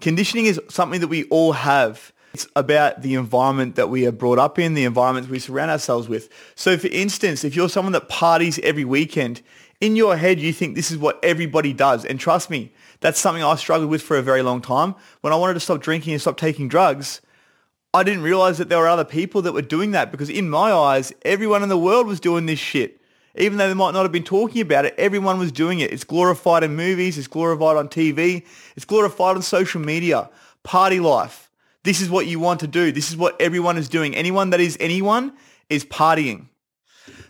Conditioning is something that we all have. It's about the environment that we are brought up in, the environment we surround ourselves with. So for instance, if you're someone that parties every weekend, in your head you think this is what everybody does. And trust me, that's something I struggled with for a very long time. When I wanted to stop drinking and stop taking drugs, I didn't realize that there were other people that were doing that because in my eyes, everyone in the world was doing this shit. Even though they might not have been talking about it, everyone was doing it. It's glorified in movies, it's glorified on TV, it's glorified on social media. Party life. This is what you want to do. This is what everyone is doing. Anyone that is anyone is partying.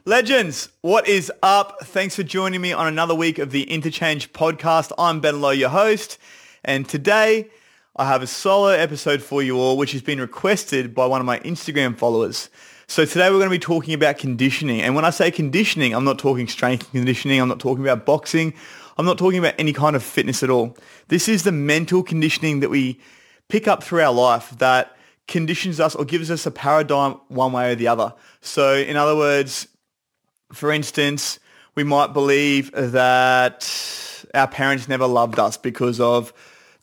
Legends, what is up? Thanks for joining me on another week of the INTOCHANGE podcast. I'm Ben Lowe, your host, and today I have a solo episode for you all, which has been requested by one of my Instagram followers. So today we're going to be talking about conditioning. And when I say conditioning, I'm not talking strength conditioning. I'm not talking about boxing. I'm not talking about any kind of fitness at all. This is the mental conditioning that we pick up through our life that conditions us or gives us a paradigm one way or the other. So in other words, for instance, we might believe that our parents never loved us because of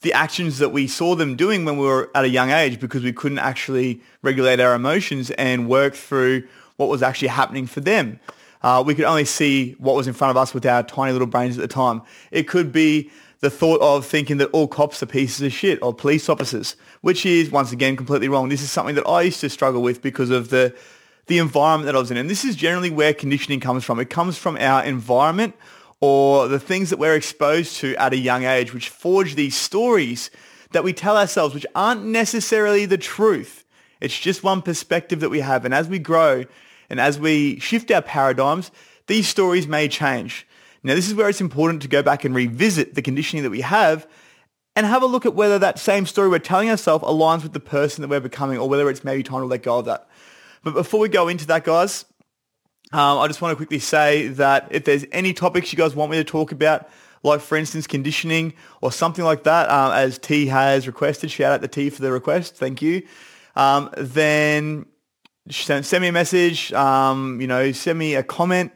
the actions that we saw them doing when we were at a young age because we couldn't actually regulate our emotions and work through what was actually happening for them. Uh, we could only see what was in front of us with our tiny little brains at the time. It could be the thought of thinking that all cops are pieces of shit or police officers, which is once again completely wrong. This is something that I used to struggle with because of the the environment that I was in. And this is generally where conditioning comes from. It comes from our environment or the things that we're exposed to at a young age, which forge these stories that we tell ourselves, which aren't necessarily the truth. It's just one perspective that we have. And as we grow and as we shift our paradigms, these stories may change. Now, this is where it's important to go back and revisit the conditioning that we have and have a look at whether that same story we're telling ourselves aligns with the person that we're becoming or whether it's maybe time to let go of that. But before we go into that, guys, um, I just want to quickly say that if there's any topics you guys want me to talk about, like for instance conditioning or something like that, uh, as T has requested, shout out to T for the request, thank you. Um, then send, send, me a message, um, you know, send me a comment,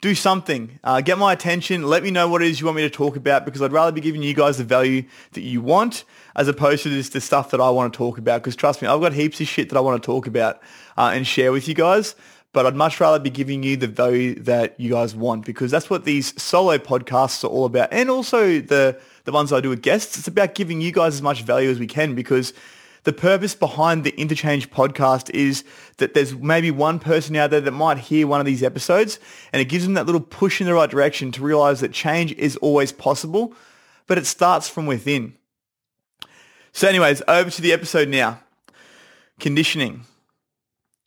do something, uh, get my attention, let me know what it is you want me to talk about because I'd rather be giving you guys the value that you want as opposed to just the stuff that I want to talk about. Because trust me, I've got heaps of shit that I want to talk about uh, and share with you guys but I'd much rather be giving you the value that you guys want because that's what these solo podcasts are all about. And also the, the ones I do with guests, it's about giving you guys as much value as we can because the purpose behind the INTOCHANGE podcast is that there's maybe one person out there that might hear one of these episodes and it gives them that little push in the right direction to realize that change is always possible, but it starts from within. So anyways, over to the episode now. Conditioning.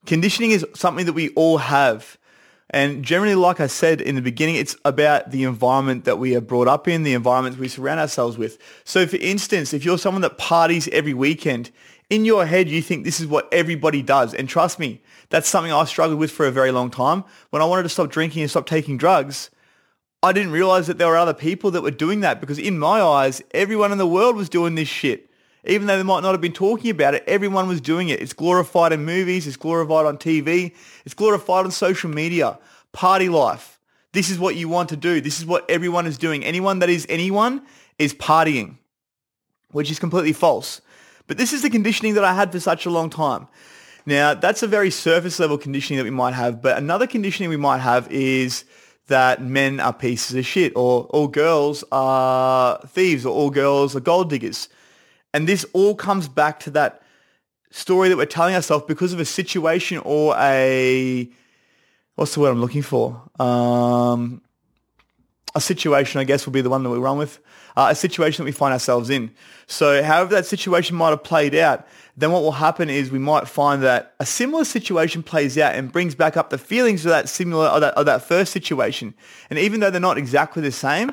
Conditioning is something that we all have. And generally, like I said in the beginning, it's about the environment that we are brought up in, the environment we surround ourselves with. So for instance, if you're someone that parties every weekend, in your head, you think this is what everybody does. And trust me, that's something I struggled with for a very long time. When I wanted to stop drinking and stop taking drugs, I didn't realize that there were other people that were doing that because in my eyes, everyone in the world was doing this shit even though they might not have been talking about it, everyone was doing it. It's glorified in movies, it's glorified on TV, it's glorified on social media. Party life. This is what you want to do. This is what everyone is doing. Anyone that is anyone is partying, which is completely false. But this is the conditioning that I had for such a long time. Now, that's a very surface level conditioning that we might have, but another conditioning we might have is that men are pieces of shit or all girls are thieves or all girls are gold diggers. And this all comes back to that story that we're telling ourselves because of a situation or a what's the word I'm looking for? Um, a situation, I guess, will be the one that we run with. Uh, a situation that we find ourselves in. So, however that situation might have played out, then what will happen is we might find that a similar situation plays out and brings back up the feelings of that similar of that, of that first situation. And even though they're not exactly the same,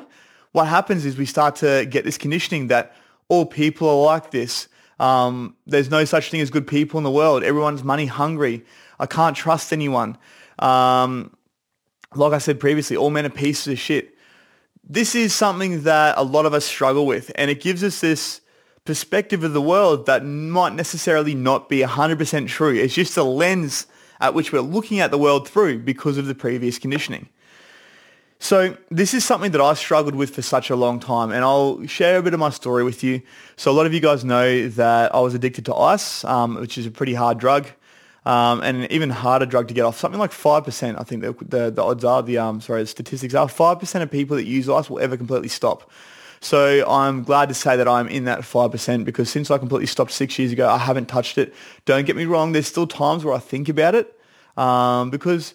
what happens is we start to get this conditioning that all people are like this. Um, there's no such thing as good people in the world. Everyone's money hungry. I can't trust anyone. Um, like I said previously, all men are pieces of shit. This is something that a lot of us struggle with, and it gives us this perspective of the world that might necessarily not be 100% true. It's just a lens at which we're looking at the world through because of the previous conditioning. So this is something that I struggled with for such a long time and I'll share a bit of my story with you. So a lot of you guys know that I was addicted to ice, um, which is a pretty hard drug um, and an even harder drug to get off. Something like 5%, I think the, the, the odds are, the um, sorry, the statistics are 5% of people that use ice will ever completely stop. So I'm glad to say that I'm in that 5% because since I completely stopped six years ago, I haven't touched it. Don't get me wrong, there's still times where I think about it um, because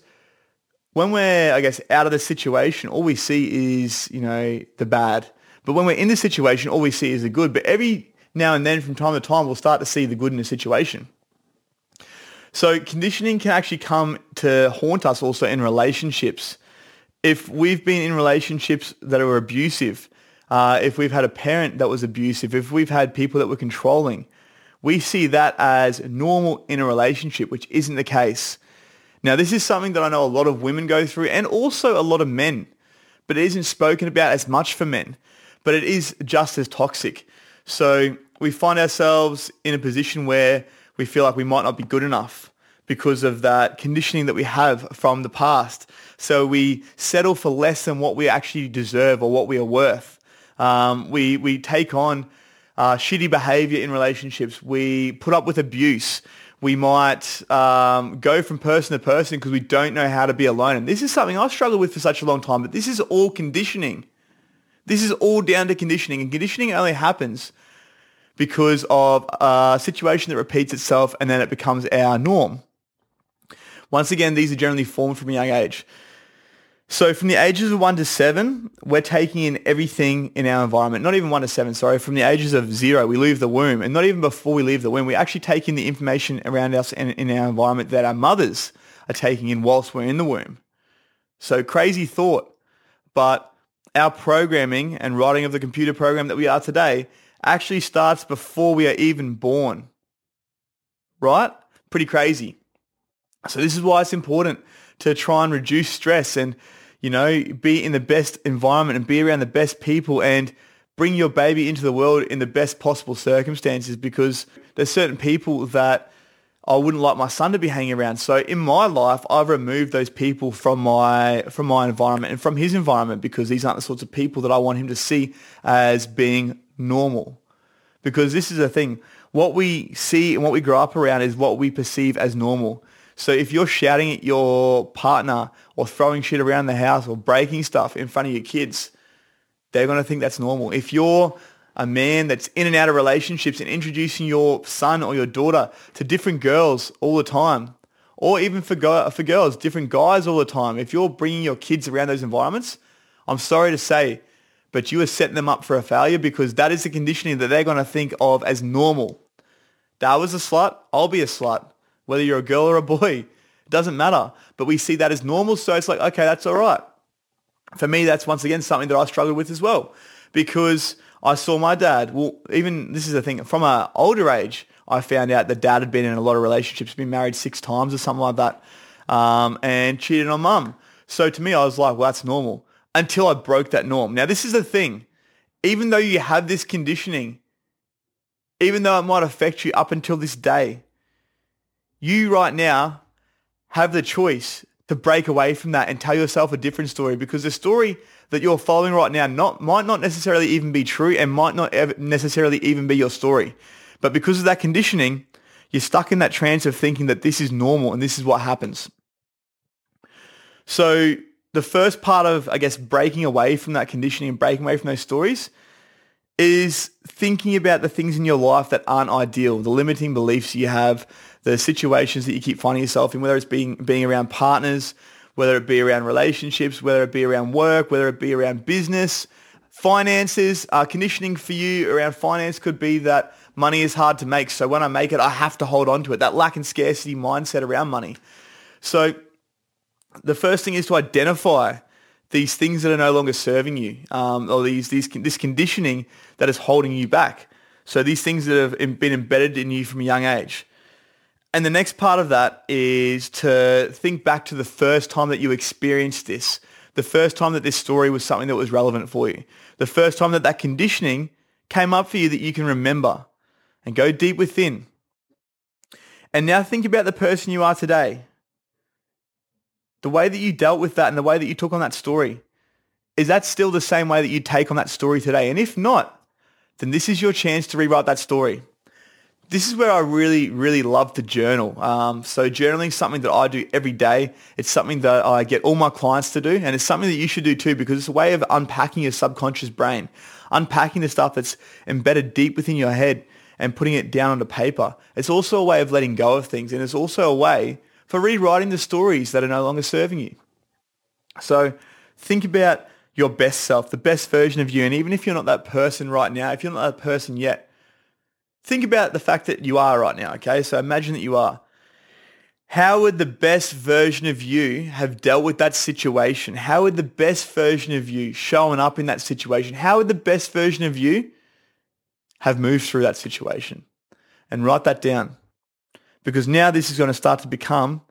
when we're, I guess, out of the situation, all we see is, you know, the bad. But when we're in the situation, all we see is the good. But every now and then, from time to time, we'll start to see the good in the situation. So conditioning can actually come to haunt us also in relationships. If we've been in relationships that are abusive, uh, if we've had a parent that was abusive, if we've had people that were controlling, we see that as normal in a relationship, which isn't the case. Now, this is something that I know a lot of women go through and also a lot of men, but it isn't spoken about as much for men, but it is just as toxic. So we find ourselves in a position where we feel like we might not be good enough because of that conditioning that we have from the past. So we settle for less than what we actually deserve or what we are worth. Um, we, we take on uh, shitty behavior in relationships. We put up with abuse. We might um, go from person to person because we don't know how to be alone. And this is something I've struggled with for such a long time, but this is all conditioning. This is all down to conditioning. And conditioning only happens because of a situation that repeats itself and then it becomes our norm. Once again, these are generally formed from a young age. So from the ages of one to seven, we're taking in everything in our environment. Not even one to seven, sorry. From the ages of zero, we leave the womb. And not even before we leave the womb, we actually take in the information around us and in our environment that our mothers are taking in whilst we're in the womb. So crazy thought. But our programming and writing of the computer program that we are today actually starts before we are even born. Right? Pretty crazy. So this is why it's important to try and reduce stress and, you know, be in the best environment and be around the best people and bring your baby into the world in the best possible circumstances because there's certain people that I wouldn't like my son to be hanging around. So in my life, I've removed those people from my from my environment and from his environment because these aren't the sorts of people that I want him to see as being normal. Because this is the thing, what we see and what we grow up around is what we perceive as normal. So if you're shouting at your partner or throwing shit around the house or breaking stuff in front of your kids, they're going to think that's normal. If you're a man that's in and out of relationships and introducing your son or your daughter to different girls all the time, or even for, go- for girls, different guys all the time, if you're bringing your kids around those environments, I'm sorry to say, but you are setting them up for a failure because that is the conditioning that they're going to think of as normal. That was a slut. I'll be a slut. Whether you're a girl or a boy, it doesn't matter. But we see that as normal. So it's like, okay, that's all right. For me, that's once again something that I struggled with as well because I saw my dad. Well, even this is the thing from an older age, I found out that dad had been in a lot of relationships, been married six times or something like that, um, and cheated on mum. So to me, I was like, well, that's normal until I broke that norm. Now, this is the thing. Even though you have this conditioning, even though it might affect you up until this day, you right now have the choice to break away from that and tell yourself a different story because the story that you're following right now not, might not necessarily even be true and might not necessarily even be your story. But because of that conditioning, you're stuck in that trance of thinking that this is normal and this is what happens. So the first part of, I guess, breaking away from that conditioning and breaking away from those stories is thinking about the things in your life that aren't ideal, the limiting beliefs you have, the situations that you keep finding yourself in, whether it's being, being around partners, whether it be around relationships, whether it be around work, whether it be around business, finances, uh, conditioning for you around finance could be that money is hard to make. So when I make it, I have to hold on to it. That lack and scarcity mindset around money. So the first thing is to identify these things that are no longer serving you, um, or these, these this conditioning that is holding you back. So these things that have been embedded in you from a young age. And the next part of that is to think back to the first time that you experienced this, the first time that this story was something that was relevant for you, the first time that that conditioning came up for you that you can remember and go deep within. And now think about the person you are today. The way that you dealt with that and the way that you took on that story. is that still the same way that you take on that story today? And if not, then this is your chance to rewrite that story. This is where I really, really love to journal. Um, so journaling is something that I do every day. It's something that I get all my clients to do, and it's something that you should do too because it's a way of unpacking your subconscious brain, unpacking the stuff that's embedded deep within your head and putting it down onto paper. It's also a way of letting go of things, and it's also a way for rewriting the stories that are no longer serving you. So think about your best self, the best version of you. And even if you're not that person right now, if you're not that person yet, think about the fact that you are right now, okay? So imagine that you are. How would the best version of you have dealt with that situation? How would the best version of you showing up in that situation? How would the best version of you have moved through that situation? And write that down. Because now this is going to start to become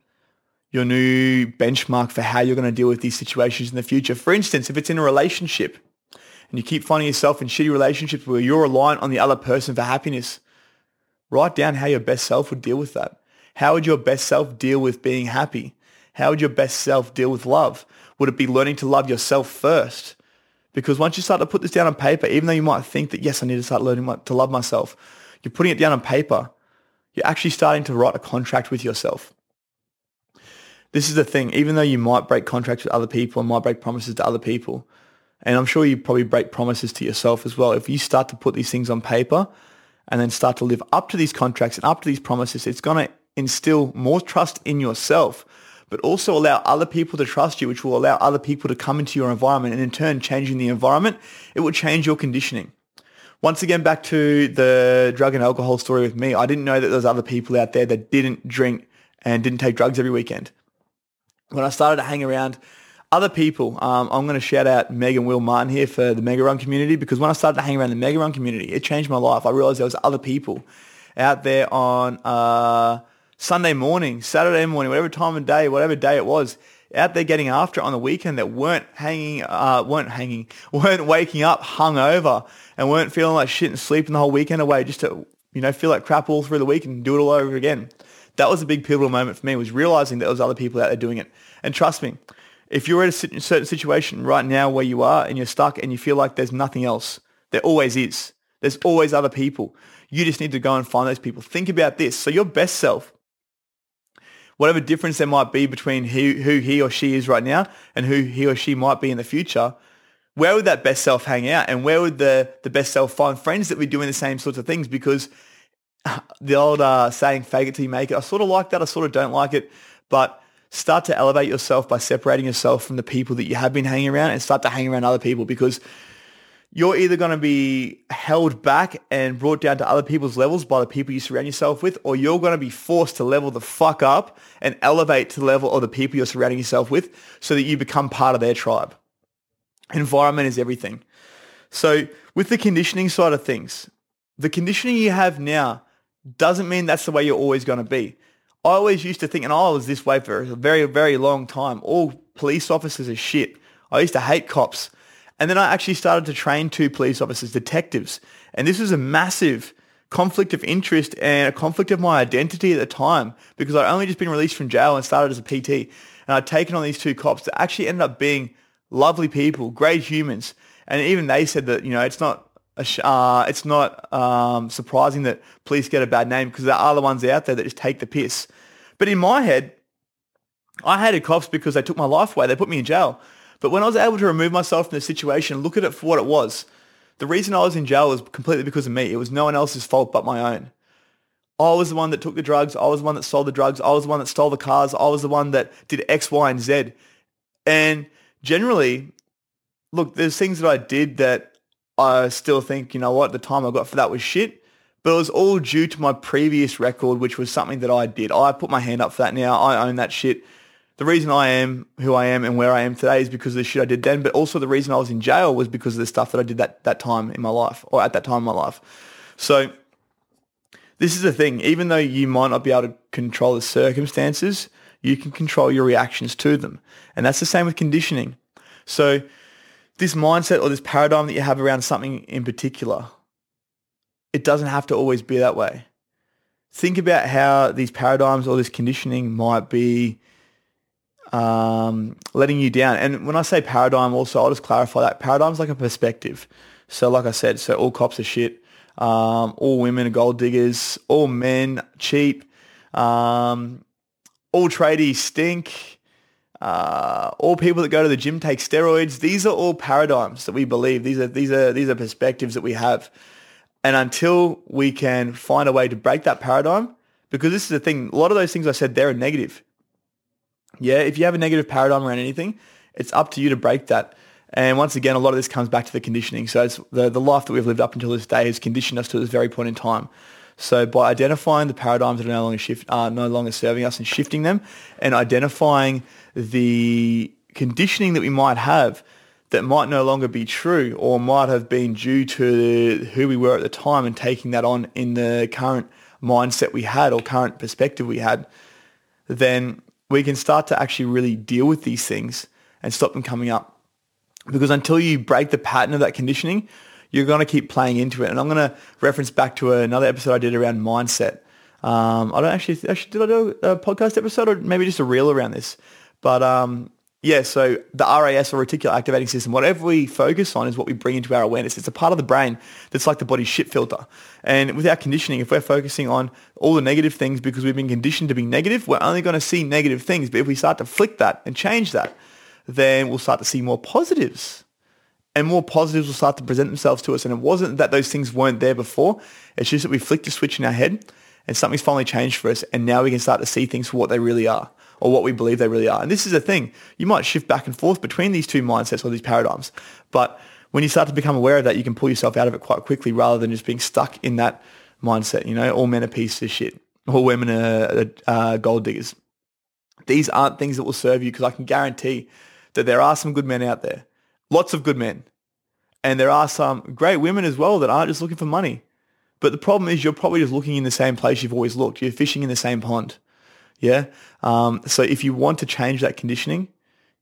your new benchmark for how you're going to deal with these situations in the future. For instance, if it's in a relationship and you keep finding yourself in shitty relationships where you're reliant on the other person for happiness, write down how your best self would deal with that. How would your best self deal with being happy? How would your best self deal with love? Would it be learning to love yourself first? Because once you start to put this down on paper, even though you might think that, yes, I need to start learning to love myself, you're putting it down on paper. You're actually starting to write a contract with yourself this is the thing. Even though you might break contracts with other people and might break promises to other people, and I'm sure you probably break promises to yourself as well. If you start to put these things on paper and then start to live up to these contracts and up to these promises, it's going to instill more trust in yourself, but also allow other people to trust you, which will allow other people to come into your environment. And in turn, changing the environment, it will change your conditioning. Once again, back to the drug and alcohol story with me. I didn't know that there's other people out there that didn't drink and didn't take drugs every weekend when I started to hang around other people, um, I'm going to shout out Meg and Will Martin here for the Mega Run community because when I started to hang around the Mega Run community, it changed my life. I realized there was other people out there on uh, Sunday morning, Saturday morning, whatever time of day, whatever day it was, out there getting after it on the weekend that weren't hanging, uh, weren't hanging, weren't waking up hungover and weren't feeling like shit and sleeping the whole weekend away just to, you know, feel like crap all through the week and do it all over again that was a big pivotal moment for me was realizing that there was other people out there doing it. And trust me, if you're in a certain situation right now where you are and you're stuck and you feel like there's nothing else, there always is. There's always other people. You just need to go and find those people. Think about this. So your best self, whatever difference there might be between who, who he or she is right now and who he or she might be in the future, where would that best self hang out? And where would the, the best self find friends that be doing the same sorts of things? Because the old uh, saying, fake it till you make it. I sort of like that. I sort of don't like it. But start to elevate yourself by separating yourself from the people that you have been hanging around and start to hang around other people because you're either going to be held back and brought down to other people's levels by the people you surround yourself with, or you're going to be forced to level the fuck up and elevate to the level of the people you're surrounding yourself with so that you become part of their tribe. Environment is everything. So with the conditioning side of things, the conditioning you have now doesn't mean that's the way you're always going to be. I always used to think, and I was this way for a very, very long time, all police officers are shit. I used to hate cops. And then I actually started to train two police officers, detectives. And this was a massive conflict of interest and a conflict of my identity at the time because I'd only just been released from jail and started as a PT. And I'd taken on these two cops that actually ended up being lovely people, great humans. And even they said that, you know, it's not uh, it's not um, surprising that police get a bad name because there are the ones out there that just take the piss. But in my head, I hated cops because they took my life away. They put me in jail. But when I was able to remove myself from the situation, look at it for what it was. The reason I was in jail was completely because of me. It was no one else's fault but my own. I was the one that took the drugs. I was the one that sold the drugs. I was the one that stole the cars. I was the one that did X, Y, and Z. And generally, look, there's things that I did that I still think, you know what, the time I got for that was shit. But it was all due to my previous record, which was something that I did. I put my hand up for that now. I own that shit. The reason I am who I am and where I am today is because of the shit I did then. But also the reason I was in jail was because of the stuff that I did that, that time in my life or at that time in my life. So this is the thing. Even though you might not be able to control the circumstances, you can control your reactions to them. And that's the same with conditioning. So this mindset or this paradigm that you have around something in particular, it doesn't have to always be that way. Think about how these paradigms or this conditioning might be um, letting you down. And when I say paradigm, also I'll just clarify that paradigm's like a perspective. So like I said, so all cops are shit. Um, all women are gold diggers. All men cheap. Um, all tradies stink. Uh, all people that go to the gym take steroids. These are all paradigms that we believe. These are these are these are perspectives that we have. And until we can find a way to break that paradigm, because this is the thing, a lot of those things I said there are negative. Yeah, if you have a negative paradigm around anything, it's up to you to break that. And once again, a lot of this comes back to the conditioning. So it's the, the life that we've lived up until this day has conditioned us to this very point in time. So by identifying the paradigms that are no longer shift, are no longer serving us and shifting them, and identifying the conditioning that we might have that might no longer be true or might have been due to who we were at the time and taking that on in the current mindset we had or current perspective we had, then we can start to actually really deal with these things and stop them coming up. Because until you break the pattern of that conditioning, you're going to keep playing into it. And I'm going to reference back to another episode I did around mindset. Um, I don't actually, actually, did I do a podcast episode or maybe just a reel around this? But um, yeah, so the RAS or reticular activating system, whatever we focus on is what we bring into our awareness. It's a part of the brain that's like the body's shit filter. And with our conditioning, if we're focusing on all the negative things because we've been conditioned to be negative, we're only going to see negative things. But if we start to flick that and change that, then we'll start to see more positives. And more positives will start to present themselves to us. And it wasn't that those things weren't there before. It's just that we flicked a switch in our head and something's finally changed for us. And now we can start to see things for what they really are or what we believe they really are. And this is a thing. You might shift back and forth between these two mindsets or these paradigms. But when you start to become aware of that, you can pull yourself out of it quite quickly rather than just being stuck in that mindset. You know, all men are pieces of shit. All women are, are gold diggers. These aren't things that will serve you because I can guarantee that there are some good men out there. Lots of good men. And there are some great women as well that aren't just looking for money. But the problem is you're probably just looking in the same place you've always looked. You're fishing in the same pond. Yeah. Um, so if you want to change that conditioning,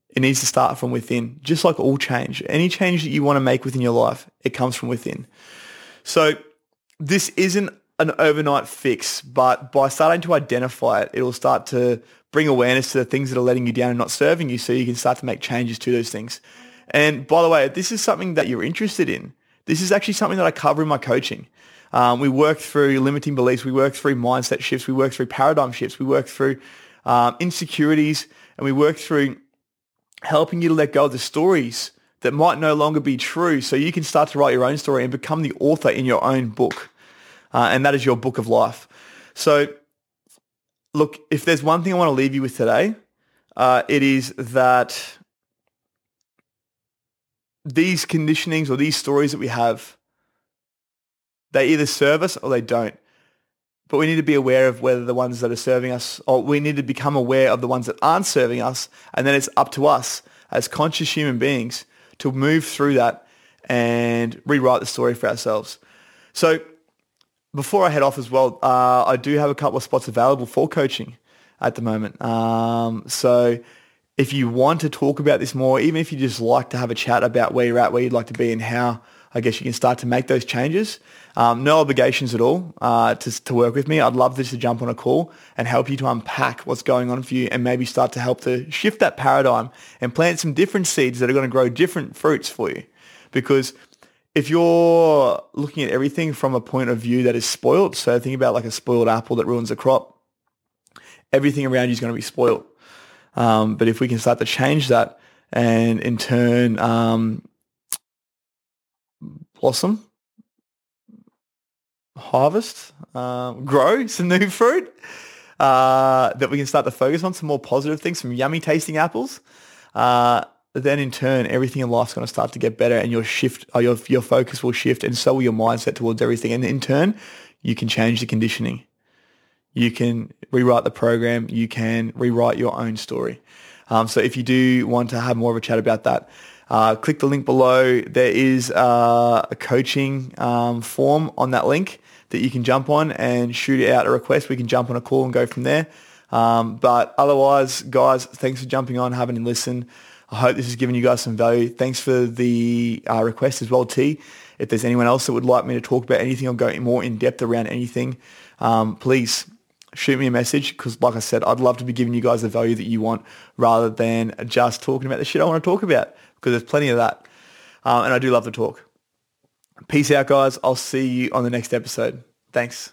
it needs to start from within, just like all change. Any change that you want to make within your life, it comes from within. So this isn't an overnight fix, but by starting to identify it, it'll start to bring awareness to the things that are letting you down and not serving you so you can start to make changes to those things. And by the way, this is something that you're interested in. This is actually something that I cover in my coaching. Um, we work through limiting beliefs. We work through mindset shifts. We work through paradigm shifts. We work through um, insecurities, and we work through helping you to let go of the stories that might no longer be true, so you can start to write your own story and become the author in your own book, uh, and that is your book of life. So, look, if there's one thing I want to leave you with today, uh, it is that these conditionings or these stories that we have they either serve us or they don't. But we need to be aware of whether the ones that are serving us, or we need to become aware of the ones that aren't serving us. And then it's up to us as conscious human beings to move through that and rewrite the story for ourselves. So before I head off as well, uh, I do have a couple of spots available for coaching at the moment. Um, so if you want to talk about this more, even if you just like to have a chat about where you're at, where you'd like to be and how I guess you can start to make those changes, um, no obligations at all uh, to, to work with me. I'd love just to jump on a call and help you to unpack what's going on for you and maybe start to help to shift that paradigm and plant some different seeds that are going to grow different fruits for you. Because if you're looking at everything from a point of view that is spoiled, so think about like a spoiled apple that ruins a crop, everything around you is going to be spoiled. Um, but if we can start to change that and in turn um, blossom harvest, um, grow some new fruit uh, that we can start to focus on, some more positive things, some yummy tasting apples. Uh, then in turn, everything in life's going to start to get better and your shift, uh, your, your focus will shift and so will your mindset towards everything. And in turn, you can change the conditioning. You can rewrite the program. You can rewrite your own story. Um, so if you do want to have more of a chat about that, uh, click the link below. There is uh, a coaching um, form on that link that you can jump on and shoot out a request. We can jump on a call and go from there. Um, but otherwise, guys, thanks for jumping on, having a listen. I hope this has given you guys some value. Thanks for the uh, request as well, T. If there's anyone else that would like me to talk about anything or go more in depth around anything, um, please shoot me a message because, like I said, I'd love to be giving you guys the value that you want rather than just talking about the shit I want to talk about because there's plenty of that. Um, and I do love to talk. Peace out, guys. I'll see you on the next episode. Thanks.